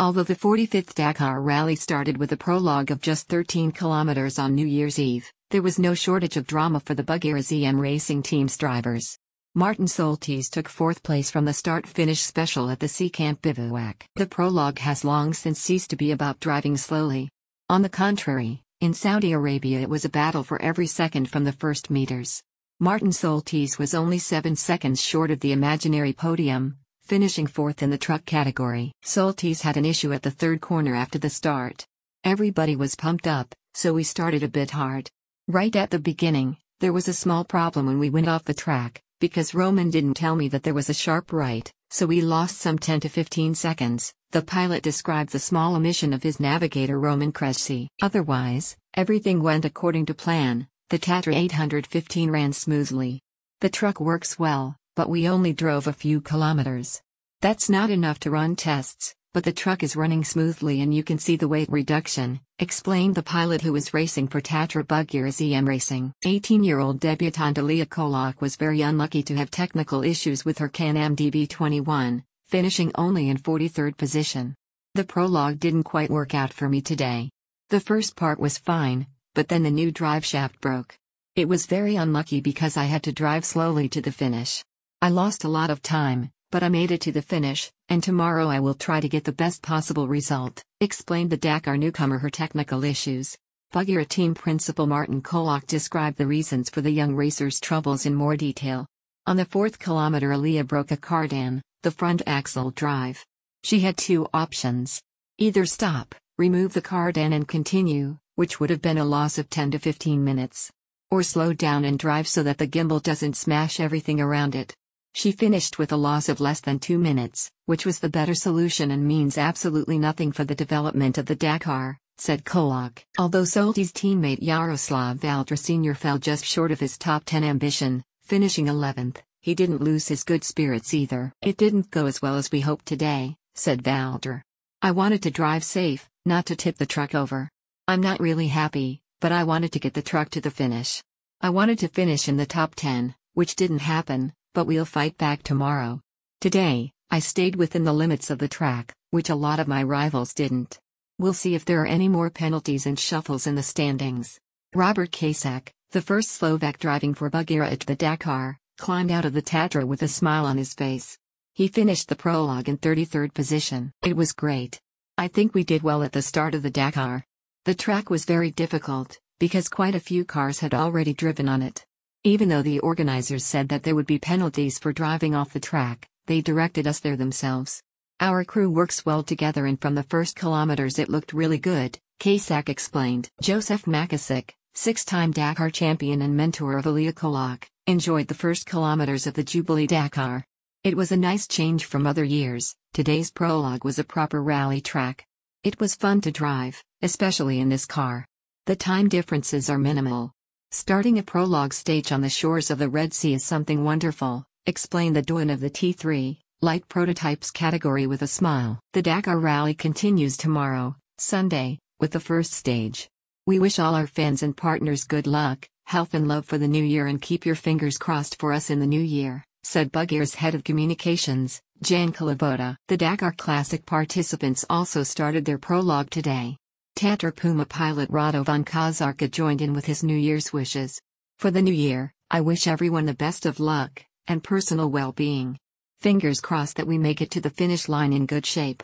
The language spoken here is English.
Although the 45th Dakar rally started with a prologue of just 13 kilometers on New Year's Eve, there was no shortage of drama for the Buggyra ZM Racing Team's drivers. Martin Soltys took fourth place from the start-finish special at the Sea Camp Bivouac. The prologue has long since ceased to be about driving slowly. On the contrary, in Saudi Arabia it was a battle for every second from the first meters. Martin Soltys was only seven seconds short of the imaginary podium, finishing fourth in the truck category. Soltys had an issue at the third corner after the start. Everybody was pumped up, so we started a bit hard. Right at the beginning, there was a small problem when we went off the track, because Roman didn't tell me that there was a sharp right, so we lost some 10 to 15 seconds. The pilot described the small omission of his navigator Roman Kresge. Otherwise, everything went according to plan. The Tatra 815 ran smoothly. The truck works well, but we only drove a few kilometers. That's not enough to run tests, but the truck is running smoothly and you can see the weight reduction, explained the pilot who was racing for Tatra Buggyra ZM Racing. 18-year-old debutante Aliyyah Koloc was very unlucky to have technical issues with her Can-Am DB21, finishing only in 43rd position. The prologue didn't quite work out for me today. The first part was fine, but then the new drive shaft broke. It was very unlucky because I had to drive slowly to the finish. I lost a lot of time, but I made it to the finish, and tomorrow I will try to get the best possible result, explained the Dakar newcomer her technical issues. Buggyra team principal Martin Koloc described the reasons for the young racer's troubles in more detail. On the fourth kilometer Aliyyah broke a cardan, the front axle drive. She had two options. Either stop, remove the cardan and continue, which would have been a loss of 10 to 15 minutes. Or slow down and drive so that the gimbal doesn't smash everything around it. She finished with a loss of less than two minutes, which was the better solution and means absolutely nothing for the development of the Dakar, said Koloc. Although Soltys' teammate Yaroslav Valtr Sr. fell just short of his top 10 ambition, finishing 11th, he didn't lose his good spirits either. It didn't go as well as we hoped today, said Valtr. I wanted to drive safe, not to tip the truck over. I'm not really happy, but I wanted to get the truck to the finish. I wanted to finish in the top 10, which didn't happen, but we'll fight back tomorrow. Today, I stayed within the limits of the track, which a lot of my rivals didn't. We'll see if there are any more penalties and shuffles in the standings. Robert Kasak, the first Slovak driving for Buggyra at the Dakar, climbed out of the Tatra with a smile on his face. He finished the prologue in 33rd position. It was great. I think we did well at the start of the Dakar. The track was very difficult, because quite a few cars had already driven on it. Even though the organizers said that there would be penalties for driving off the track, they directed us there themselves. Our crew works well together and from the first kilometers it looked really good, Kasak explained. Joseph Macháček, six-time Dakar champion and mentor of Aliyyah Koloc, enjoyed the first kilometers of the Jubilee Dakar. It was a nice change from other years, today's prologue was a proper rally track. It was fun to drive, especially in this car. The time differences are minimal, Starting a prologue stage on the shores of the Red Sea is something wonderful, explained the Doan of the T3, light prototypes category with a smile. The Dakar Rally continues tomorrow, Sunday, with the first stage. We wish all our fans and partners good luck, health and love for the new year and keep your fingers crossed for us in the new year, said Buggyra's head of communications, Jan Kalivoda. The Dakar Classic participants also started their prologue today. Tatra Puma pilot Rado von Kazarka joined in with his New Year's wishes. For the new year, I wish everyone the best of luck and personal well being. Fingers crossed that we make it to the finish line in good shape.